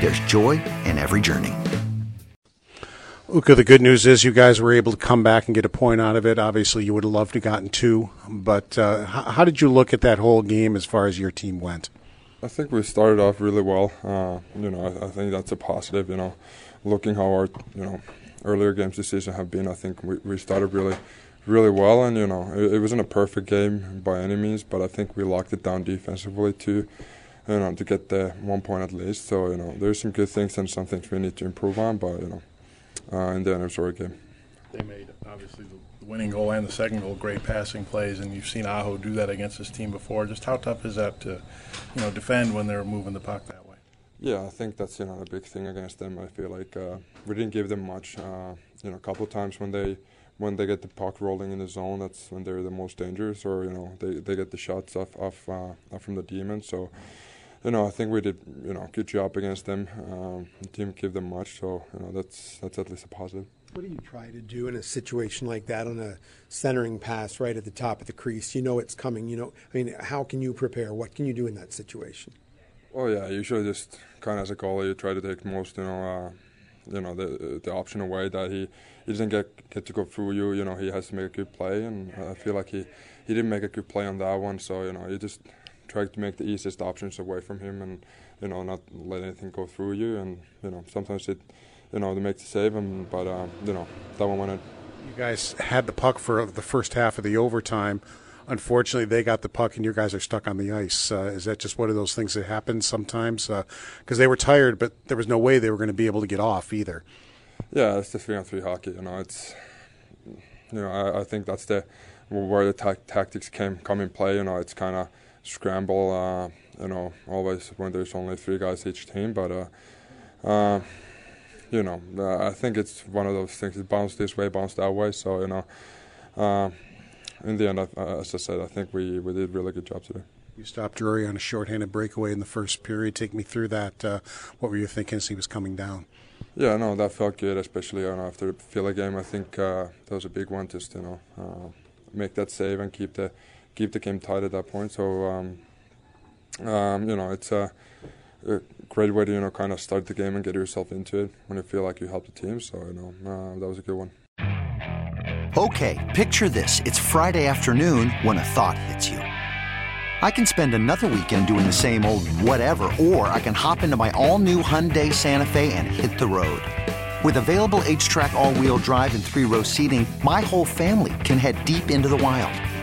there's joy in every journey. Ukko, the good news is you guys were able to come back and get a point out of it. Obviously, you would have loved to have gotten two, but uh, how, how did you look at that whole game as far as your team went? I think we started off really well. Uh, you know, I, I, think that's a positive. You know, looking how our you know earlier games this season have been, I think we, we started really really well. And you know, it, it wasn't a perfect game by any means, but I think we locked it down defensively too you know, to get the one point at least. So, you know, there's some good things and some things we need to improve on, but, you know, uh, in the end, it was a game. They made, obviously, the winning goal and the second goal great passing plays, and you've seen Aho do that against this team before. Just how tough is that to, you know, defend when they're moving the puck that way? Yeah, I think that's, you know, a big thing against them. I feel like uh, we didn't give them much. Uh, you know, a couple of times when they when they get the puck rolling in the zone, that's when they're the most dangerous, or you know, they, they get the shots off off, uh, off from the D-man. So you know, I think we did, you know, good job against them. Um, the team gave them much, so you know, that's that's at least a positive. What do you try to do in a situation like that on a centering pass right at the top of the crease? You know it's coming. You know, I mean, how can you prepare? What can you do in that situation? Oh yeah, usually just kind of as a goalie, you try to take most, you know, uh, you know, the the option away that he he doesn't get get to go through you. You know, he has to make a good play, and I feel like he he didn't make a good play on that one. So you know, you just try to make the easiest options away from him and you know not let anything go through you and you know sometimes it you know to make the save and but um, you know that one went in. You guys had the puck for the first half of the overtime. Unfortunately, they got the puck and you guys are stuck on the ice. Uh, is that just one of those things that happens sometimes? Because uh, they were tired, but there was no way they were going to be able to get off either. Yeah, it's the three on three hockey. You know, it's you know I, I think that's the where the ta- tactics came come in play. You know, it's kind of scramble. Uh, you know, always when there's only three guys each team. But uh, uh, you know, uh, I think it's one of those things. It bounced this way, bounced that way. So you know, uh, in the end, as I said, I think we we did a really good job today. You stopped Drury on a shorthanded breakaway in the first period. Take me through that. Uh, what were you thinking as he was coming down? Yeah, no, that felt good, especially you know, after the Philly game. I think that was a big one, just you know, make that save and keep the keep the game tight at that point. So um, um, you know, it's a, a, great way to you know kind of start the game and get yourself into it when you feel like you help the team. So you know, uh, that was a good one. Okay, picture this: it's Friday afternoon when a thought hits you. I can spend another weekend doing the same old whatever, or I can hop into my all-new Hyundai Santa Fe and hit the road. With available H-Track all-wheel drive and three-row seating, my whole family can head deep into the wild